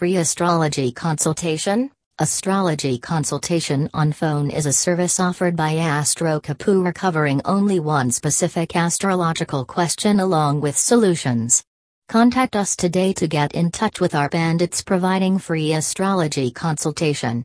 free astrology consultation? Astrology consultation on phone is a service offered by AstroKapoor covering only one specific astrological question along with solutions. Contact us today to get in touch with our pandits providing free astrology consultation.